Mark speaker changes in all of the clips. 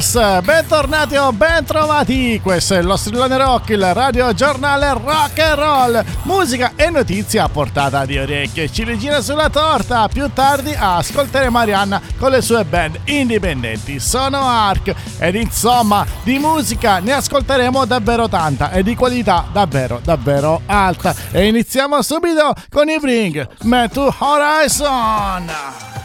Speaker 1: Stars, bentornati o bentrovati, questo è lo Strillone Rock, il radio giornale rock and roll, musica e notizie a portata di orecchie, ciliegina sulla torta, più tardi ascolteremo Marianna con le sue band indipendenti, sono Ark ed insomma di musica ne ascolteremo davvero tanta e di qualità davvero davvero alta. E iniziamo subito con i Bring Me to Horizon!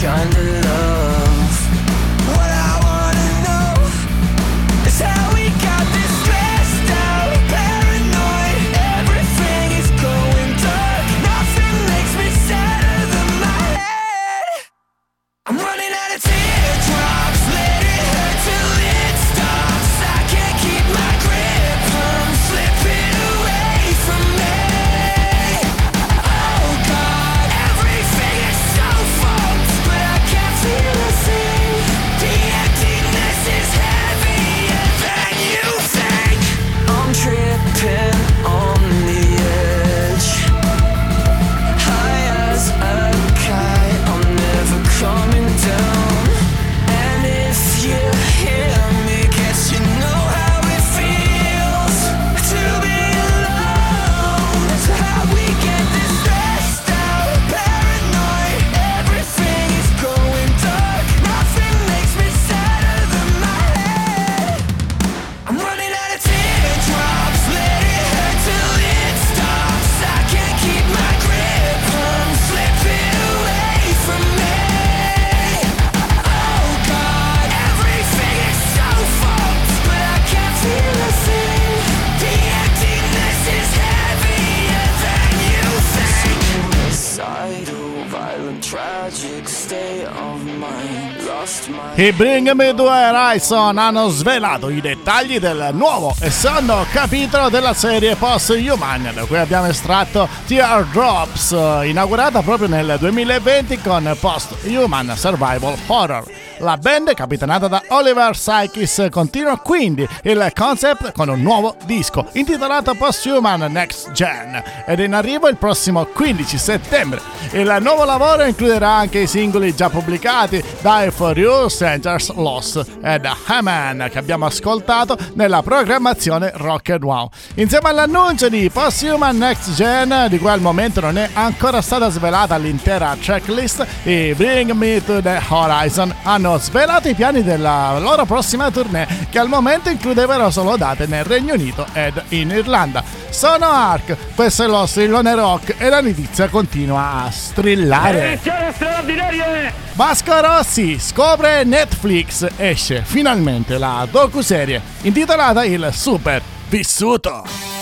Speaker 1: shine M2 e Ryson hanno svelato i dettagli del nuovo e secondo capitolo della serie Post Human, da cui abbiamo estratto Tear Drops, eh, inaugurata proprio nel 2020 con Post Human Survival Horror. La band, capitanata da Oliver Sykes, continua quindi il concept con un nuovo disco intitolato Post-Human Next Gen ed è in arrivo il prossimo 15 settembre. Il nuovo lavoro includerà anche i singoli già pubblicati Die For You, Strangers Lost ed Haman che abbiamo ascoltato nella programmazione Rock and Wow. Insieme all'annuncio di Post-Human Next Gen, di cui al momento non è ancora stata svelata l'intera checklist, i Bring Me To The Horizon hanno hanno svelato i piani della loro prossima tournée, che al momento includevano solo date nel Regno Unito ed in Irlanda. Sono Ark, questo è lo strillone rock e la notizia continua a strillare. Vasco Rossi scopre Netflix, esce finalmente la docu-serie intitolata Il Super Vissuto.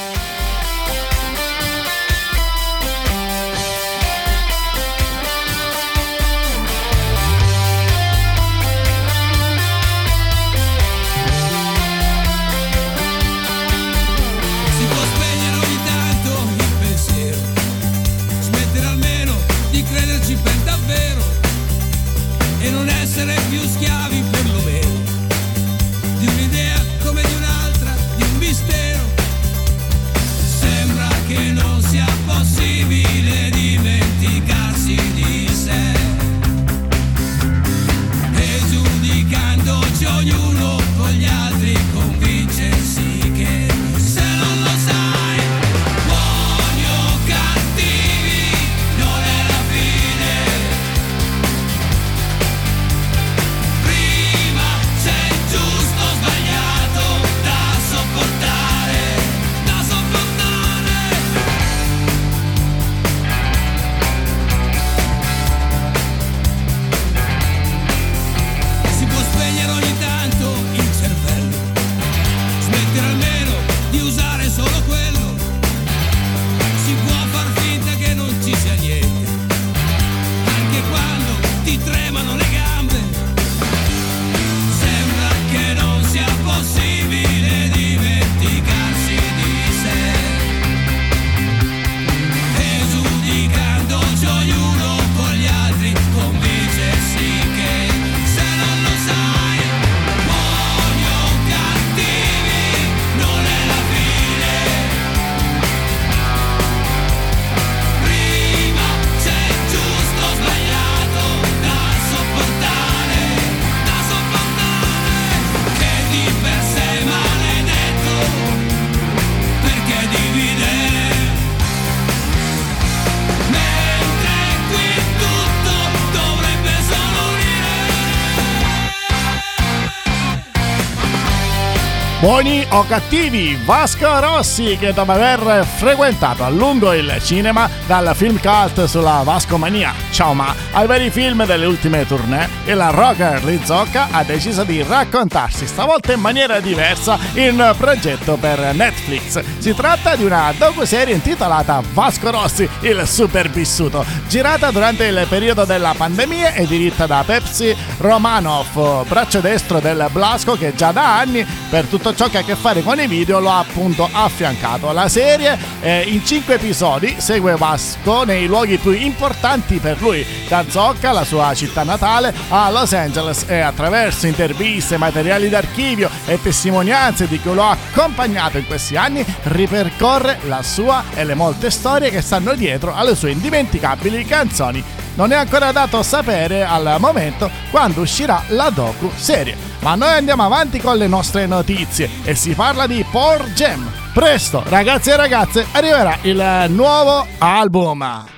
Speaker 1: Buoni o cattivi, Vasco Rossi che dopo aver frequentato a lungo il cinema dal film cult sulla Vascomania, ciao ma, ai vari film delle ultime tournée, il rocker Lizocca ha deciso di raccontarsi stavolta in maniera diversa in progetto per Netflix. Si tratta di una docu-serie intitolata Vasco Rossi, il supervissuto, girata durante il periodo della pandemia e diretta da Pepsi Romanov, braccio destro del Blasco che già da anni per tutto tutto ciò che ha a che fare con i video lo ha appunto affiancato. La serie eh, in 5 episodi segue Vasco nei luoghi più importanti per lui, da Zocca, la sua città natale, a Los Angeles e attraverso interviste, materiali d'archivio e testimonianze di chi lo ha accompagnato in questi anni ripercorre la sua e le molte storie che stanno dietro alle sue indimenticabili canzoni. Non è ancora dato sapere al momento quando uscirà la docu serie. Ma noi andiamo avanti con le nostre notizie e si parla di Por Jam. Presto, ragazzi e ragazze, arriverà il nuovo album.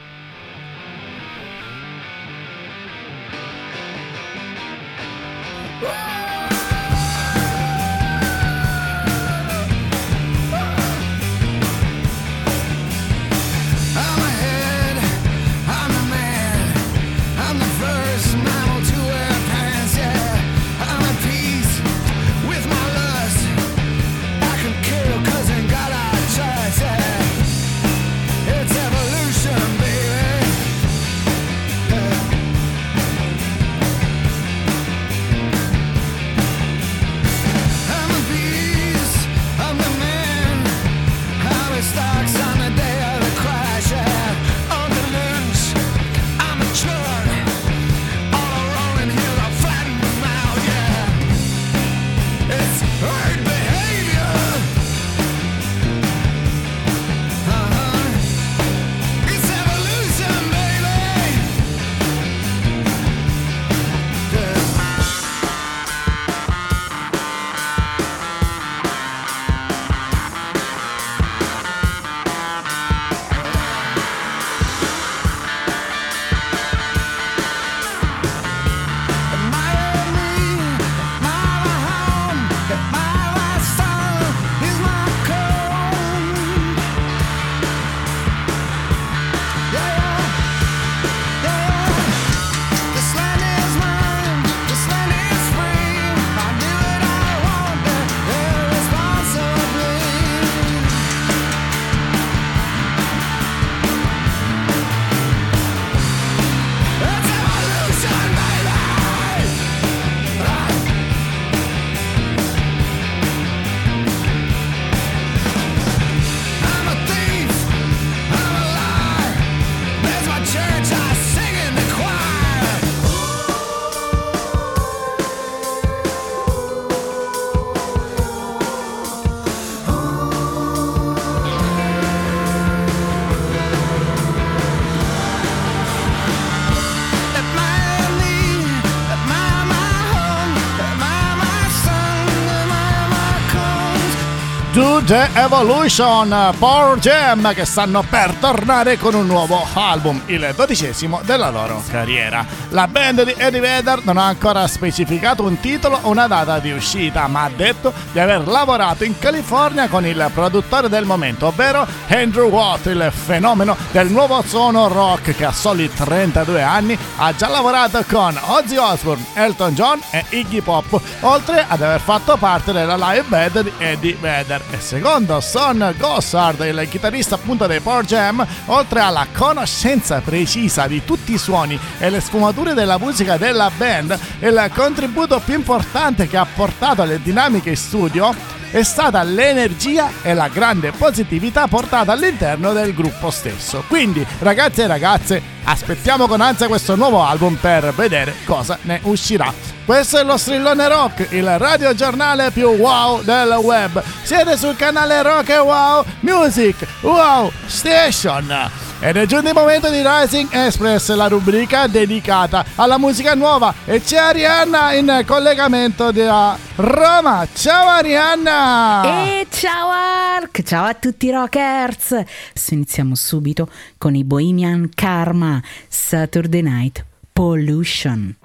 Speaker 1: The Evolution, Power Jam che stanno per tornare con un nuovo album, il dodicesimo della loro carriera. La band di Eddie Vedder non ha ancora specificato un titolo o una data di uscita, ma ha detto di aver lavorato in California con il produttore del momento, ovvero Andrew Watt, il fenomeno del nuovo suono rock che a soli 32 anni ha già lavorato con Ozzy Osbourne, Elton John e Iggy Pop, oltre ad aver fatto parte della live band di Eddie Vedder. E secondo Son Gossard, il chitarrista appunto dei Power Jam, oltre alla conoscenza precisa di tutti i suoni e le sfumature della musica della band, il contributo più importante che ha portato alle dinamiche in studio è stata l'energia e la grande positività portata all'interno del gruppo stesso. Quindi, ragazzi e ragazze, aspettiamo con ansia questo nuovo album per vedere cosa ne uscirà. Questo è lo strillone rock, il radiogiornale più wow del web. Siete sul canale Rock e Wow Music Wow Station. Ed è giunto il momento di Rising Express, la rubrica dedicata alla musica nuova. E c'è Arianna in collegamento da Roma. Ciao Arianna!
Speaker 2: E ciao Ark! Ciao a tutti i rockers! Iniziamo subito con i Bohemian Karma Saturday Night Pollution.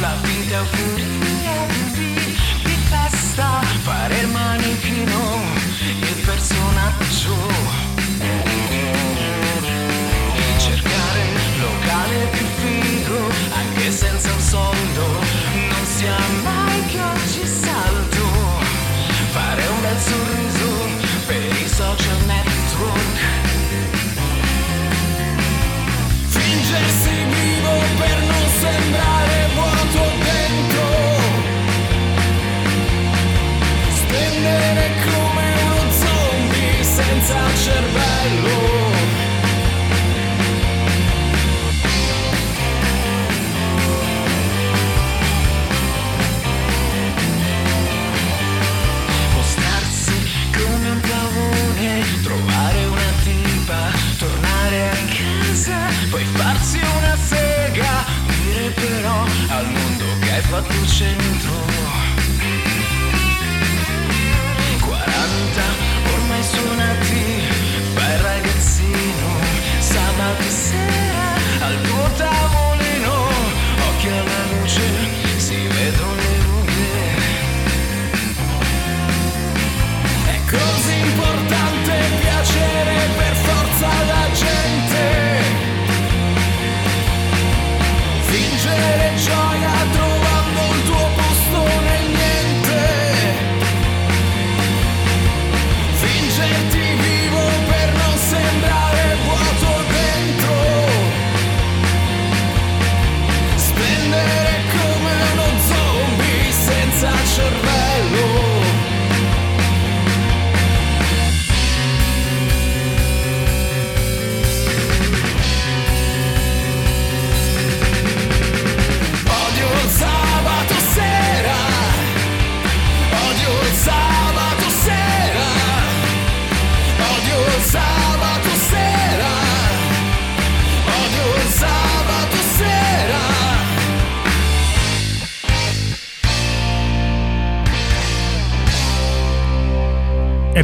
Speaker 3: la pinta oscura. interessa, puoi farsi una sega, dire però al mondo che hai fatto cento. 40, ormai suona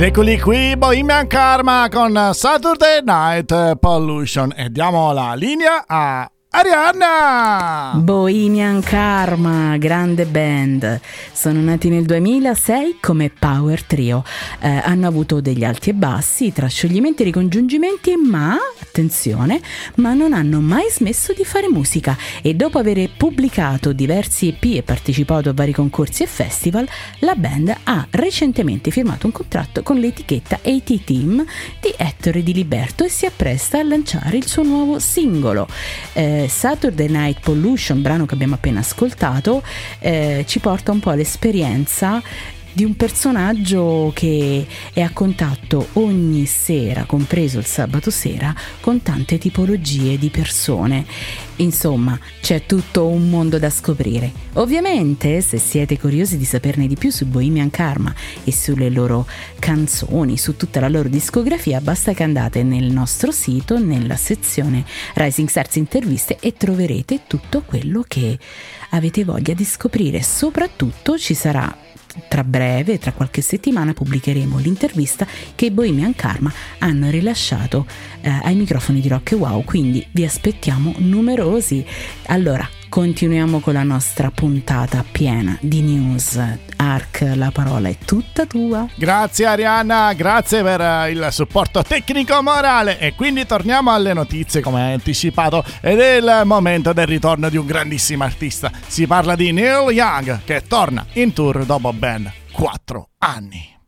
Speaker 1: Ed eccoli qui, Bohemian Karma con Saturday Night Pollution. E diamo la linea a Arianna!
Speaker 2: Bohemian Karma, grande band. Sono nati nel 2006 come Power Trio. Eh, hanno avuto degli alti e bassi, tra scioglimenti e ricongiungimenti, ma, attenzione, ma non hanno mai smesso di fare musica e dopo aver pubblicato diversi EP e partecipato a vari concorsi e festival, la band ha recentemente firmato un contratto con l'etichetta AT Team di Ettore Di Liberto e si appresta a lanciare il suo nuovo singolo. Eh, Saturday Night Pollution, brano che abbiamo appena ascoltato, eh, ci porta un po' all'esperienza di un personaggio che è a contatto ogni sera, compreso il sabato sera, con tante tipologie di persone. Insomma, c'è tutto un mondo da scoprire. Ovviamente, se siete curiosi di saperne di più su Bohemian Karma e sulle loro canzoni, su tutta la loro discografia, basta che andate nel nostro sito, nella sezione Rising Stars Interviste e troverete tutto quello che avete voglia di scoprire. Soprattutto ci sarà tra breve, tra qualche settimana, pubblicheremo l'intervista che i Bohemian Karma hanno rilasciato eh, ai microfoni di Rock Wow, quindi vi aspettiamo numerosi. Allora, continuiamo con la nostra puntata piena di news. Ark, la parola è tutta tua.
Speaker 1: Grazie Arianna, grazie per eh, il supporto tecnico morale e quindi torniamo alle notizie come anticipato ed è il momento del ritorno di un grandissimo artista. Si parla di Neil Young che torna in tour dopo ben 4 anni.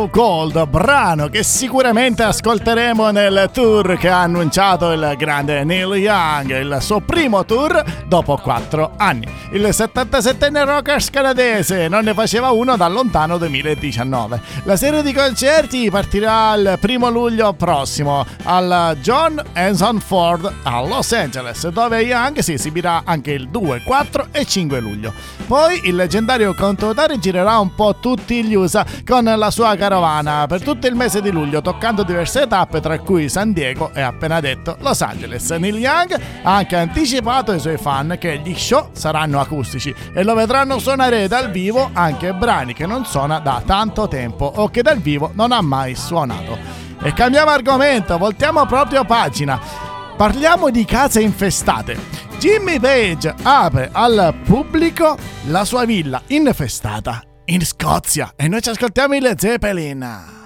Speaker 4: Of Gold, brano che sicuramente ascolteremo nel tour che ha annunciato il grande Neil Young, il suo primo tour dopo 4 anni. Il 77enne rockers canadese non ne faceva uno dal lontano 2019. La serie di concerti partirà il primo luglio prossimo al John Hanson Ford a Los Angeles, dove Young si esibirà anche il 2, 4 e 5 luglio. Poi il leggendario contatore girerà un po' tutti gli USA con la sua carovana per tutto il mese di luglio, toccando diverse tappe, tra cui San Diego e appena detto Los Angeles. Neil Young ha anche anticipato ai suoi fan che gli show saranno acustici e lo vedranno suonare dal vivo anche brani che non suona da tanto tempo o che dal vivo non ha mai suonato. E cambiamo argomento, voltiamo proprio pagina. Parliamo di case infestate. Jimmy Page apre al pubblico la sua villa infestata in Scozia e noi ci ascoltiamo il Zeppelin.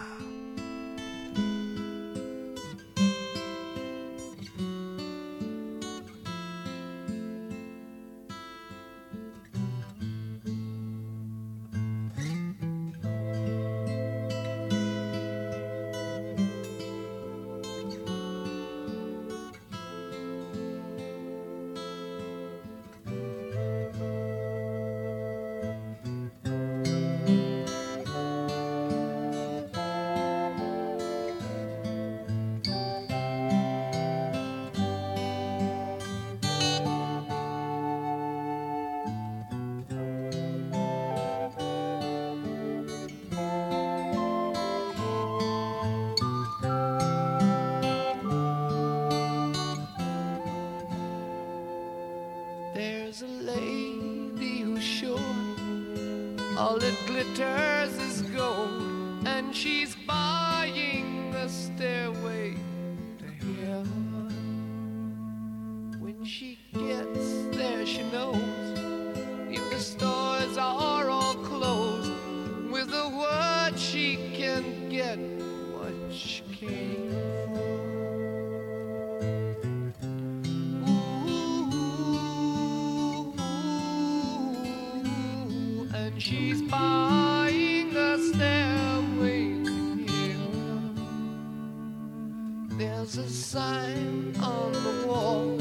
Speaker 4: There's a sign on the wall,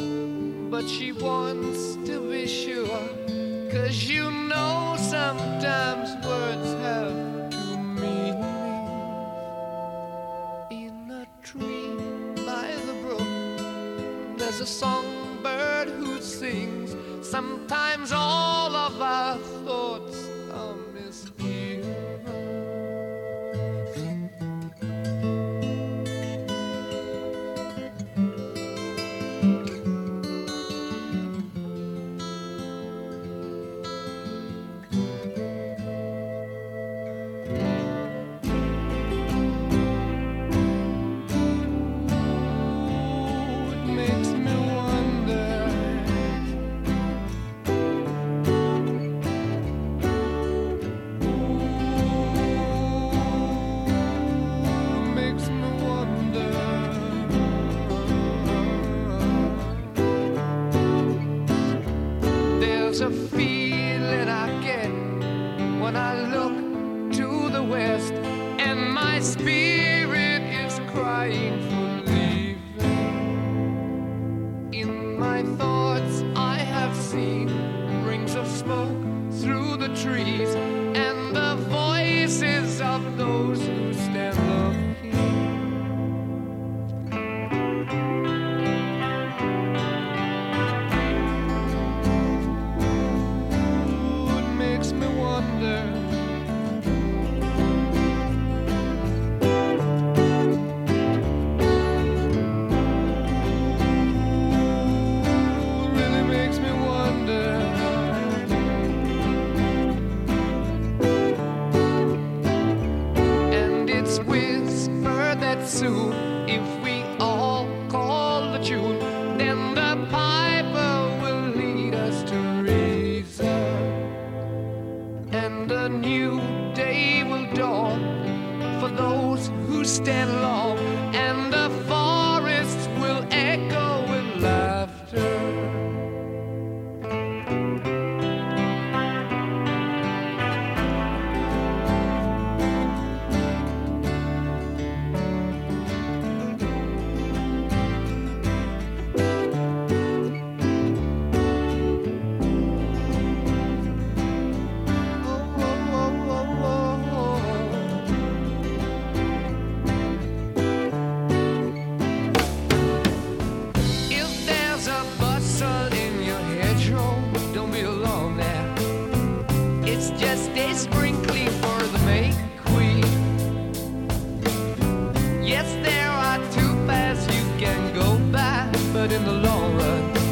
Speaker 4: but she wants to be sure. Cause you know sometimes words have two meanings. In a tree by the brook, there's a songbird who sings sometimes all. long run.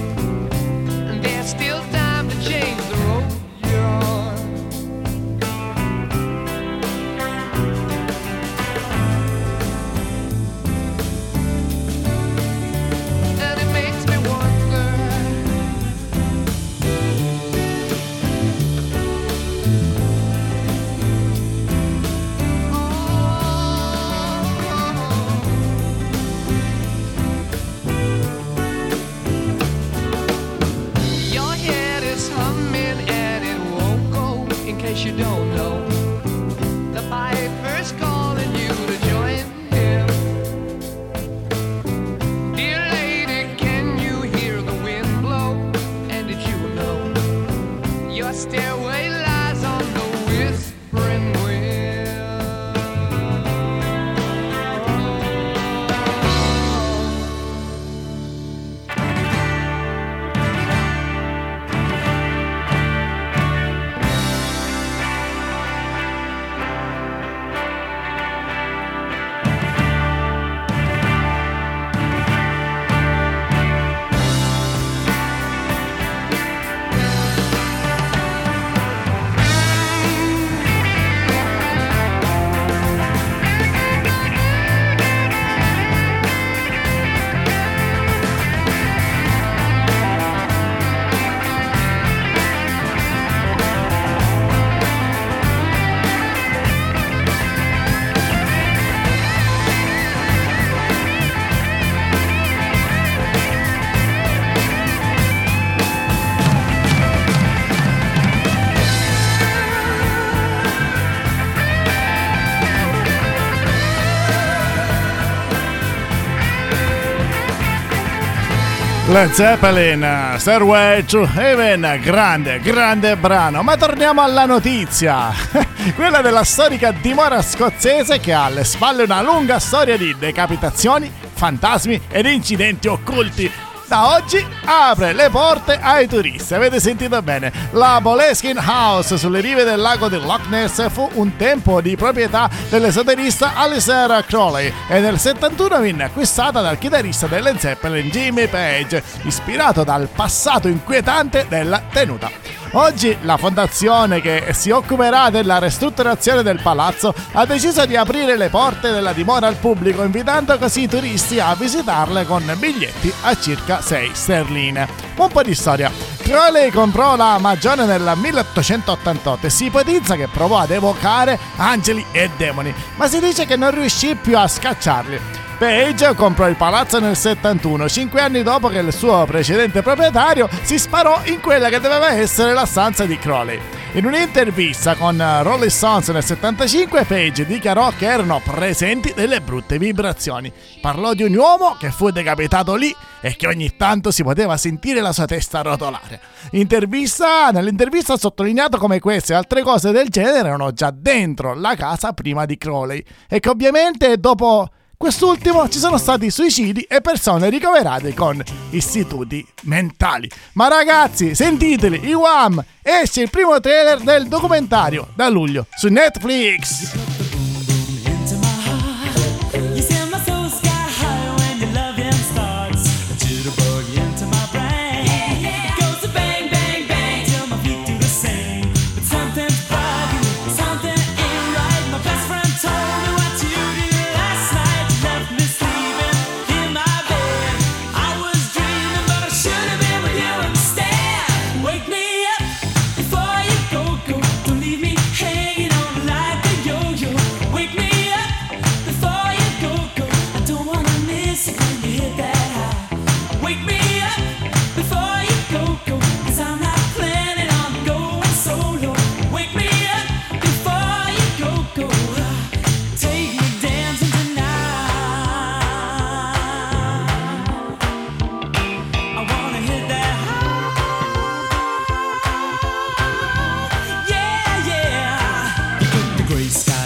Speaker 1: Led Zeppelin, Stairway to Heaven, grande, grande brano. Ma torniamo alla notizia, quella della storica dimora scozzese che ha alle spalle una lunga storia di decapitazioni, fantasmi ed incidenti occulti da oggi apre le porte ai turisti. Avete sentito bene? La Boleskin House sulle rive del lago di Loch Ness fu un tempo di proprietà dell'esoterista Alistair Crowley e nel 71 venne acquistata dal chitarrista delle Zeppelin Jimmy Page, ispirato dal passato inquietante della tenuta. Oggi la fondazione che si occuperà della ristrutturazione del palazzo ha deciso di aprire le porte della dimora al pubblico, invitando così i turisti a visitarle con biglietti a circa 6 sterline. Un po' di storia. Crowley comprò la magione nel 1888 e si ipotizza che provò ad evocare angeli e demoni, ma si dice che non riuscì più a scacciarli. Page comprò il palazzo nel 71, cinque anni dopo che il suo precedente proprietario si sparò in quella che doveva essere la stanza di Crowley. In un'intervista con Rolling Stones nel 75, Page dichiarò che erano presenti delle brutte vibrazioni. Parlò di un uomo che fu decapitato lì e che ogni tanto si poteva sentire la sua testa rotolare. Intervista, nell'intervista ha sottolineato come queste e altre cose del genere erano già dentro la casa prima di Crowley e che ovviamente dopo Quest'ultimo ci sono stati suicidi e persone ricoverate con istituti mentali. Ma ragazzi, sentiteli, i Wham! Esce il primo trailer del documentario da luglio su Netflix.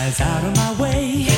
Speaker 1: eyes out of my way.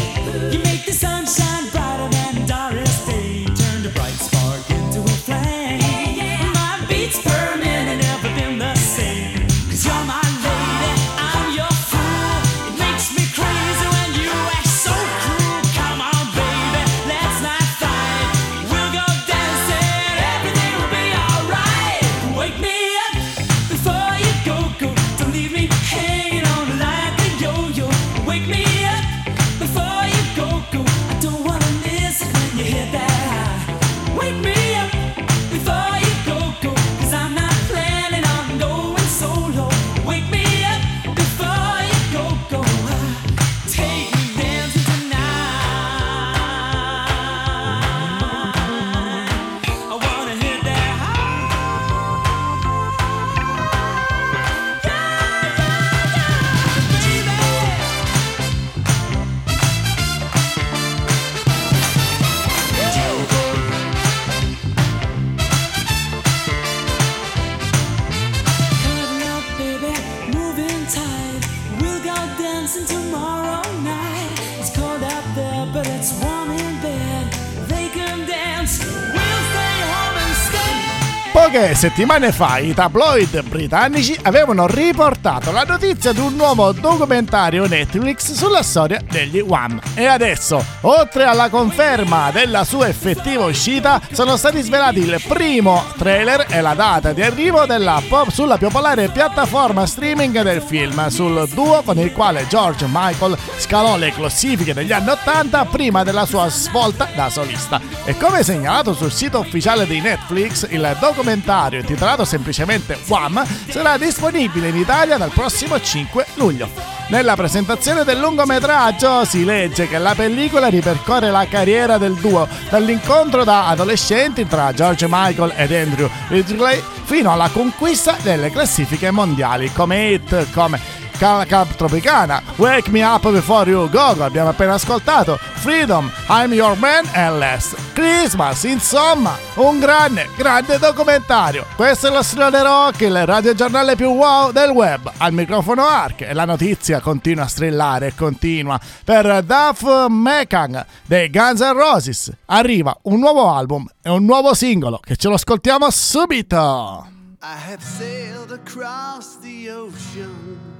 Speaker 1: Settimane fa i tabloid britannici avevano riportato la notizia di un nuovo documentario Netflix sulla storia degli Wham e adesso, oltre alla conferma della sua effettiva uscita, sono stati svelati il primo trailer e la data di arrivo della pop sulla popolare piattaforma streaming del film sul duo con il quale George Michael scalò le classifiche degli anni 80 prima della sua svolta da solista. E come segnalato sul sito ufficiale di Netflix, il documentario documentario intitolato semplicemente Wham sarà disponibile in Italia dal prossimo 5 luglio. Nella presentazione del lungometraggio si legge che la pellicola ripercorre la carriera del duo, dall'incontro da adolescenti tra George Michael ed Andrew Ridgely fino alla conquista delle classifiche mondiali come hit come Cap Tropicana, Wake Me Up Before You Go, abbiamo appena ascoltato, Freedom, I'm Your Man and Less, Christmas, insomma, un grande, grande documentario. Questo è lo Strade Rock, il radiogiornale più wow del web. Al microfono Ark e la notizia continua a strillare e continua. Per Duff Mekan dei Guns N' Roses arriva un nuovo album e un nuovo singolo che ce lo ascoltiamo subito. I have sailed across the ocean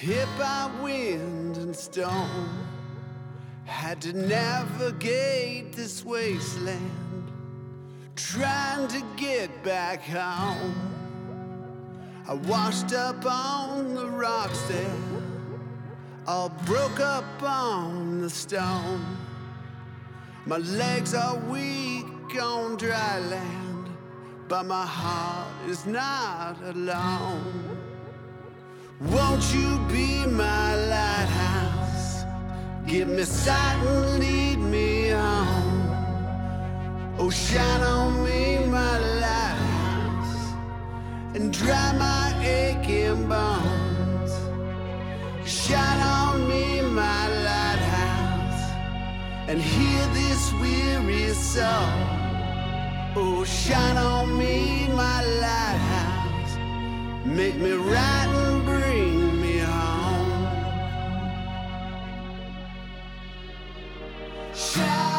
Speaker 1: hit by wind and stone. Had to navigate this wasteland, trying to get back home. I washed up on the rocks there, all broke up on the stone. My legs are weak on dry land, but my heart is not alone. Won't you be my lighthouse? Give me sight and lead me home. Oh, shine on me, my lighthouse, and dry my aching bones. Shine on me, my lighthouse, and heal this weary soul. Oh, shine on me, my lighthouse, make me right shall.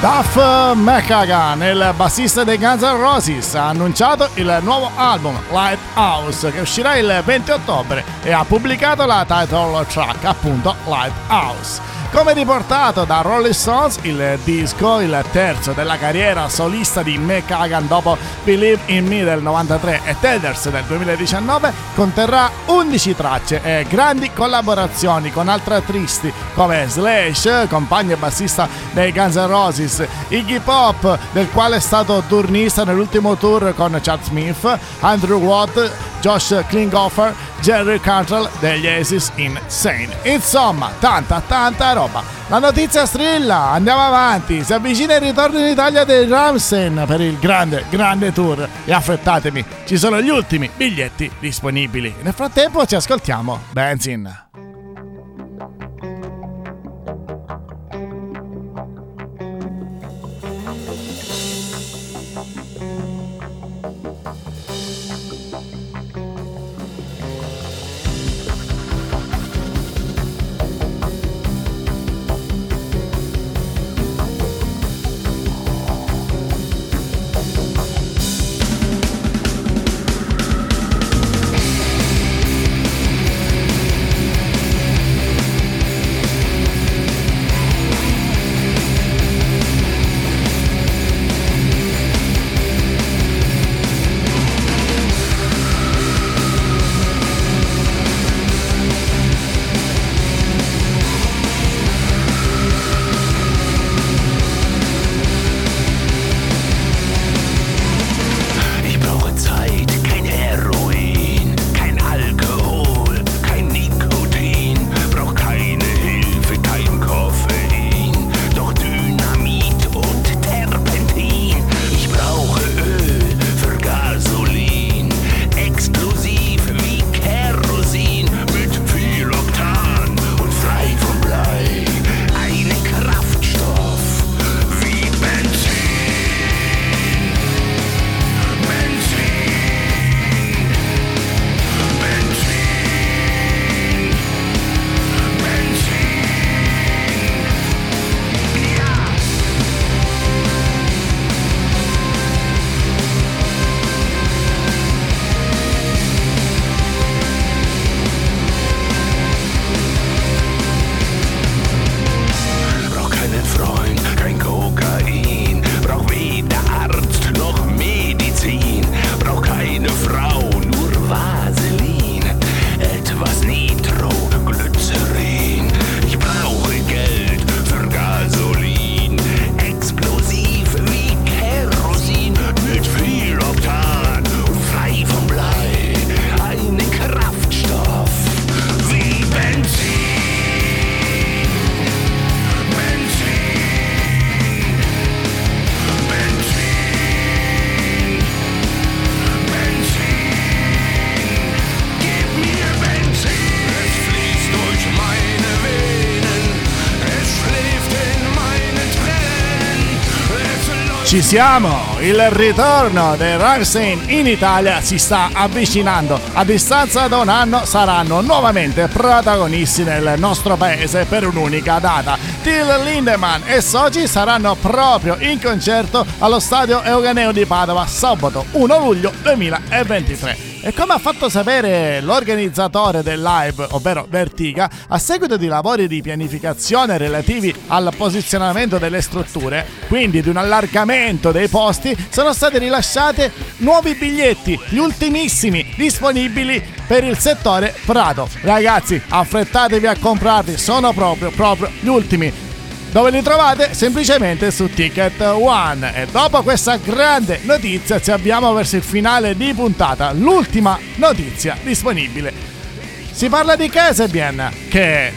Speaker 1: Duff McKagan, il bassista dei Guns N' Roses, ha annunciato il nuovo album Lighthouse che uscirà il 20 ottobre e ha pubblicato la title track, appunto Lighthouse. Come riportato da Rolling Stones, il disco, il terzo della carriera solista di McKagan dopo Believe in Me del 93 e Tethers del 2019, conterrà 11 tracce e grandi collaborazioni con altri artisti come Slash, compagno e bassista dei Guns N' Roses, Iggy Pop, del quale è stato turnista nell'ultimo tour con Chad Smith, Andrew Watt, Josh Klinghoffer, Jerry Cantrell degli Aces Insane. Insomma, tanta, tanta roba. La notizia strilla, andiamo avanti. Si avvicina il ritorno in Italia dei Ramsen per il grande, grande tour. E affrettatemi, ci sono gli ultimi biglietti disponibili. Nel frattempo ci ascoltiamo Benzin. Ci siamo! Il ritorno dei Ramstein in Italia si sta avvicinando. A distanza da un anno saranno nuovamente protagonisti nel nostro paese per un'unica data. Till Lindemann e Soci saranno proprio in concerto allo stadio Euganeo di Padova sabato 1 luglio 2023. E come ha fatto sapere l'organizzatore del live, ovvero Vertiga, a seguito di lavori di pianificazione relativi al posizionamento delle strutture, quindi di un allargamento dei posti, sono stati rilasciati nuovi biglietti, gli ultimissimi disponibili per il settore Prato. Ragazzi, affrettatevi a comprarli, sono proprio, proprio gli ultimi. Dove li trovate? Semplicemente su Ticket One. E dopo questa grande notizia ci abbiamo verso il finale di puntata, l'ultima notizia disponibile. Si parla di Casabian che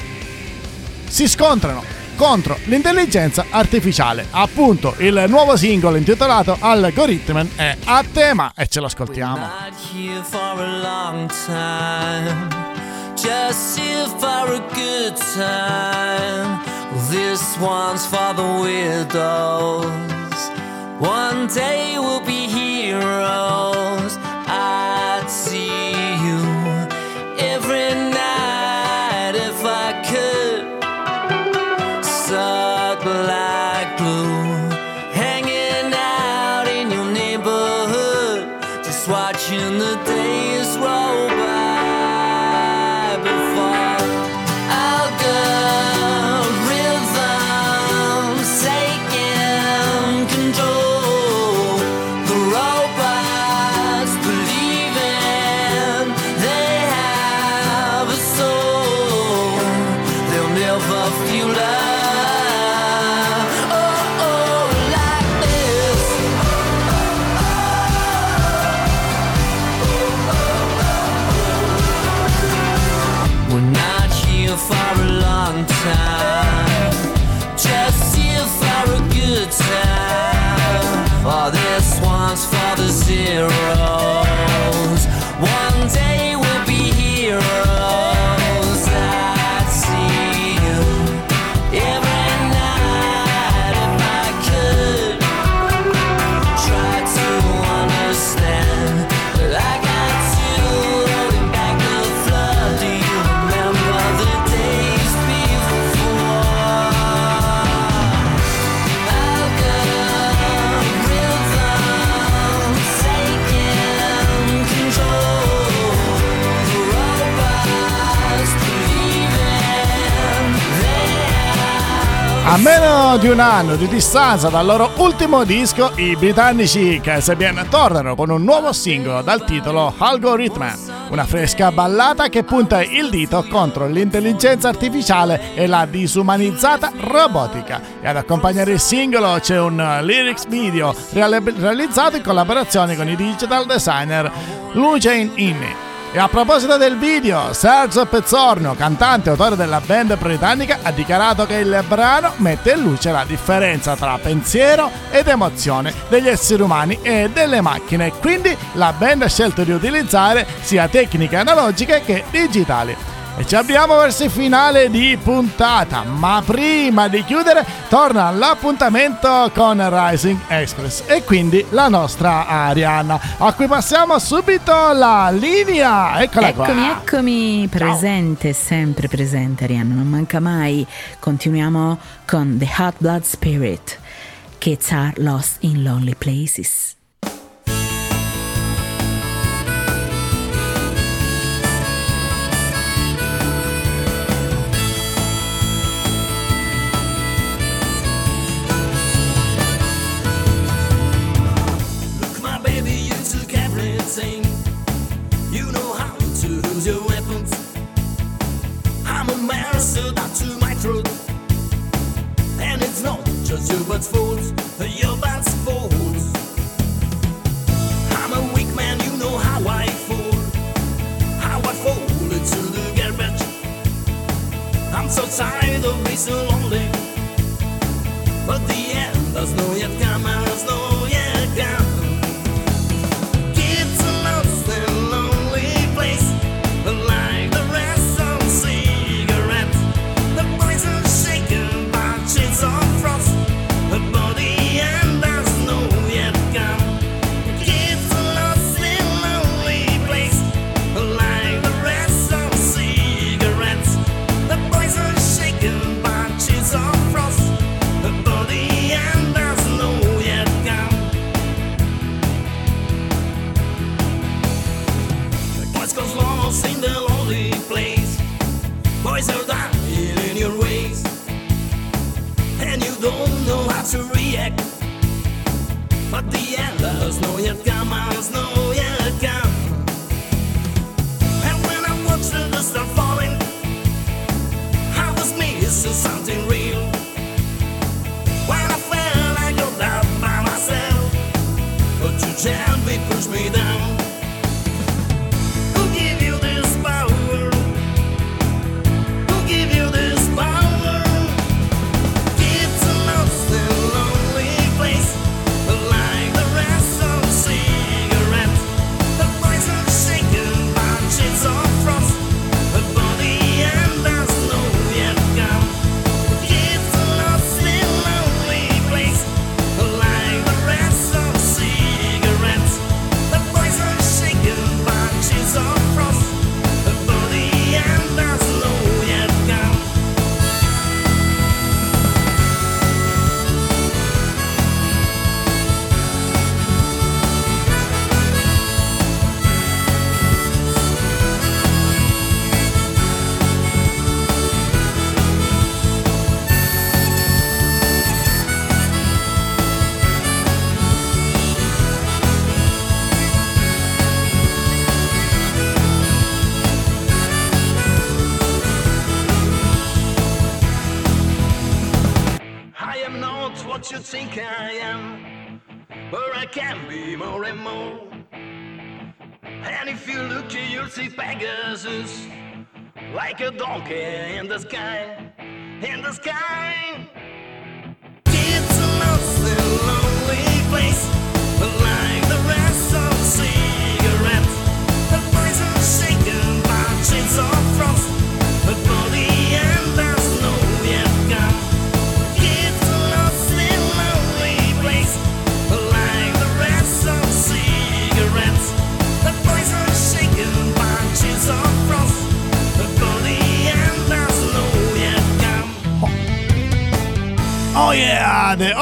Speaker 1: si scontrano contro l'intelligenza artificiale. Appunto, il nuovo singolo intitolato Algorithmen è a tema e ce lo ascoltiamo. Just here for a good time. This one's for the widows. One day we'll be heroes. Meno di un anno di distanza dal loro ultimo disco, i britannici Casabian tornano con un nuovo singolo dal titolo Algorithm, una fresca ballata che punta il dito contro l'intelligenza artificiale e la disumanizzata robotica. E ad accompagnare il singolo c'è un lyrics video realizzato in collaborazione con i digital designer Lucien Inni. E a proposito del video, Sergio Pezzorno, cantante e autore della band britannica, ha dichiarato che il brano mette in luce la differenza tra pensiero ed emozione degli esseri umani e delle macchine. Quindi la band ha scelto di utilizzare sia tecniche analogiche che digitali. E ci abbiamo verso il finale di puntata, ma prima di chiudere torna l'appuntamento con Rising Express e quindi la nostra Arianna, a cui passiamo subito la linea. Eccola
Speaker 2: eccomi,
Speaker 1: qua.
Speaker 2: Eccomi, presente, Ciao. sempre presente Arianna, non manca mai. Continuiamo con The Hot Blood Spirit, Kids Are Lost in Lonely Places.
Speaker 5: and they push me down.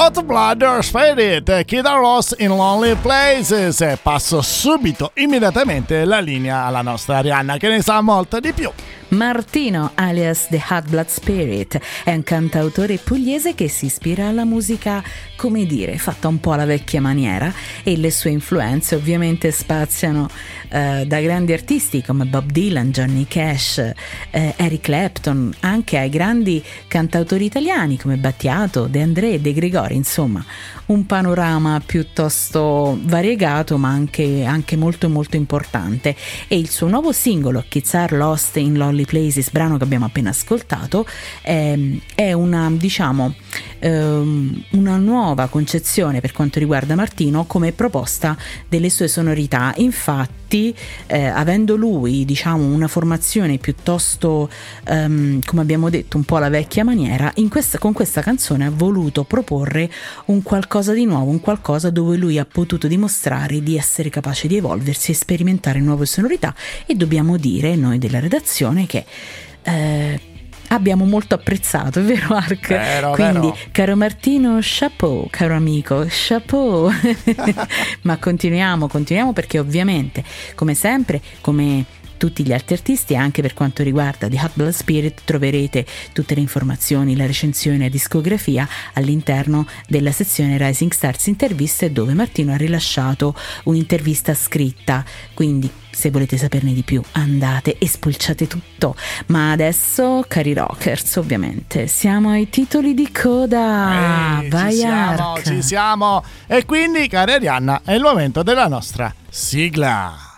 Speaker 1: Hot Blood Spirit, Kid Ross in Lonely Places. Passo subito, immediatamente, la linea alla nostra Arianna che ne sa molto di più.
Speaker 2: Martino, alias The Hot Blood Spirit, è un cantautore pugliese che si ispira alla musica, come dire, fatta un po' alla vecchia maniera e le sue influenze ovviamente spaziano eh, da grandi artisti come Bob Dylan, Johnny Cash, eh, Eric Clapton, anche ai grandi cantautori italiani come Battiato, De André, De Gregori, insomma, un panorama piuttosto variegato ma anche, anche molto molto importante. E il suo nuovo singolo Kids Lost in Lonely Places, brano che abbiamo appena ascoltato, è, è una diciamo ehm, una nuova concezione per quanto riguarda Martino come proposta delle sue sonorità. Infatti, eh, avendo lui, diciamo, una formazione piuttosto, ehm, come abbiamo detto, un po' alla vecchia maniera, questa, con questa canzone ha voluto proporre un qualcosa di nuovo, un qualcosa dove lui ha potuto dimostrare di essere capace di evolversi e sperimentare nuove sonorità e dobbiamo dire, noi della redazione, che eh, abbiamo molto apprezzato, vero Ark?
Speaker 1: Vero,
Speaker 2: Quindi,
Speaker 1: vero.
Speaker 2: caro Martino, chapeau, caro amico, chapeau. Ma continuiamo, continuiamo perché ovviamente, come sempre, come tutti gli altri artisti anche per quanto riguarda The Hot Blood Spirit troverete tutte le informazioni, la recensione e discografia all'interno della sezione Rising Stars interviste dove Martino ha rilasciato un'intervista scritta. Quindi se volete saperne di più andate e spulciate tutto. Ma adesso cari rockers ovviamente siamo ai titoli di coda.
Speaker 1: Ehi,
Speaker 2: vai
Speaker 1: ci siamo, ci siamo. E quindi cara Arianna è il momento della nostra sigla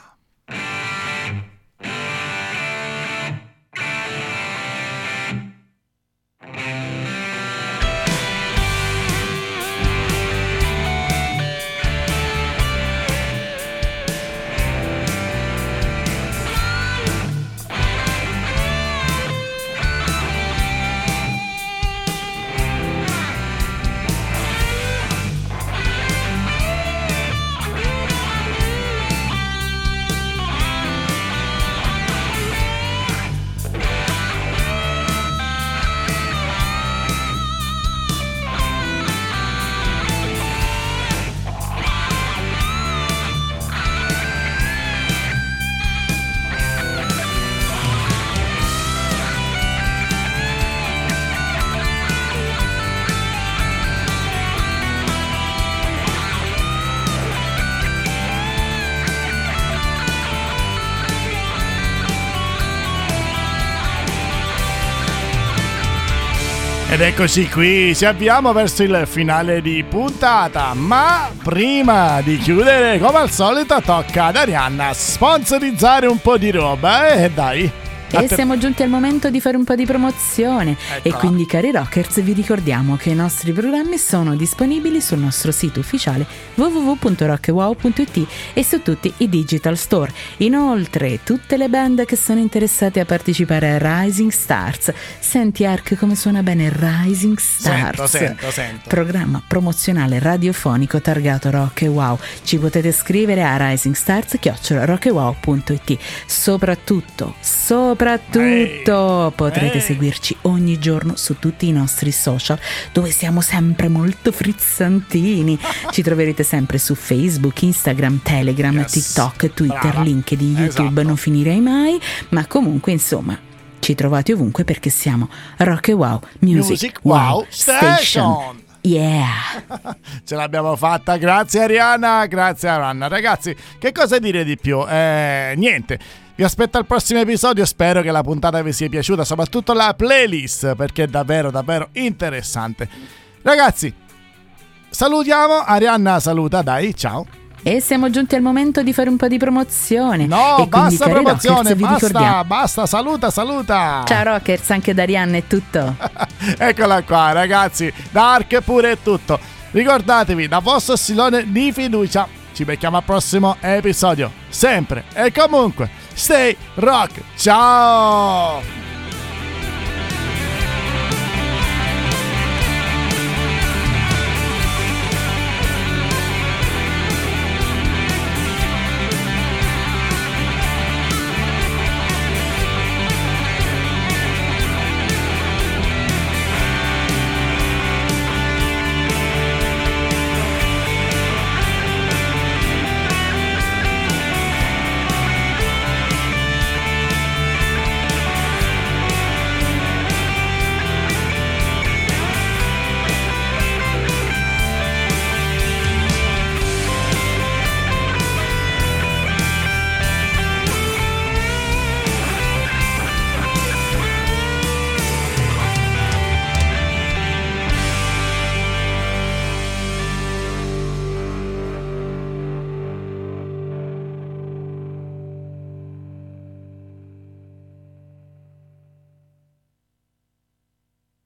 Speaker 1: Ed eccoci qui, ci avviamo verso il finale di puntata, ma prima di chiudere, come al solito, tocca ad Arianna sponsorizzare un po' di roba, eh, dai.
Speaker 2: E siamo giunti al momento di fare un po' di promozione. Eccola. E quindi, cari rockers, vi ricordiamo che i nostri programmi sono disponibili sul nostro sito ufficiale www.rockwow.it e su tutti i digital store. Inoltre, tutte le band che sono interessate a partecipare a Rising Stars. Senti, Ark, come suona bene Rising Stars?
Speaker 1: Sento, sento, sento.
Speaker 2: Programma promozionale radiofonico targato Rock e Wow. Ci potete scrivere a risingstars.it. Soprattutto, soprattutto soprattutto Ehi. potrete Ehi. seguirci ogni giorno su tutti i nostri social dove siamo sempre molto frizzantini. Ci troverete sempre su Facebook, Instagram, Telegram, yes. TikTok, Twitter, Brava. LinkedIn, YouTube, esatto. non finirei mai, ma comunque insomma ci trovate ovunque perché siamo Rock e Wow Music, Music Wow, wow Station. Station. Yeah!
Speaker 1: Ce l'abbiamo fatta, grazie Ariana, grazie Arianna. Ragazzi, che cosa dire di più? Eh, niente. Vi aspetto al prossimo episodio, spero che la puntata vi sia piaciuta, soprattutto la playlist perché è davvero davvero interessante. Ragazzi, salutiamo, Arianna saluta, dai, ciao.
Speaker 2: E siamo giunti al momento di fare un po' di promozione.
Speaker 1: No,
Speaker 2: e
Speaker 1: basta promozione, basta, basta, saluta, saluta.
Speaker 2: Ciao Rockers, anche da Arianna è tutto.
Speaker 1: Eccola qua, ragazzi, Dark pure è tutto. Ricordatevi, da vostro silone di fiducia. Ci becchiamo al prossimo episodio. Sempre e comunque. Stay rock. Ciao!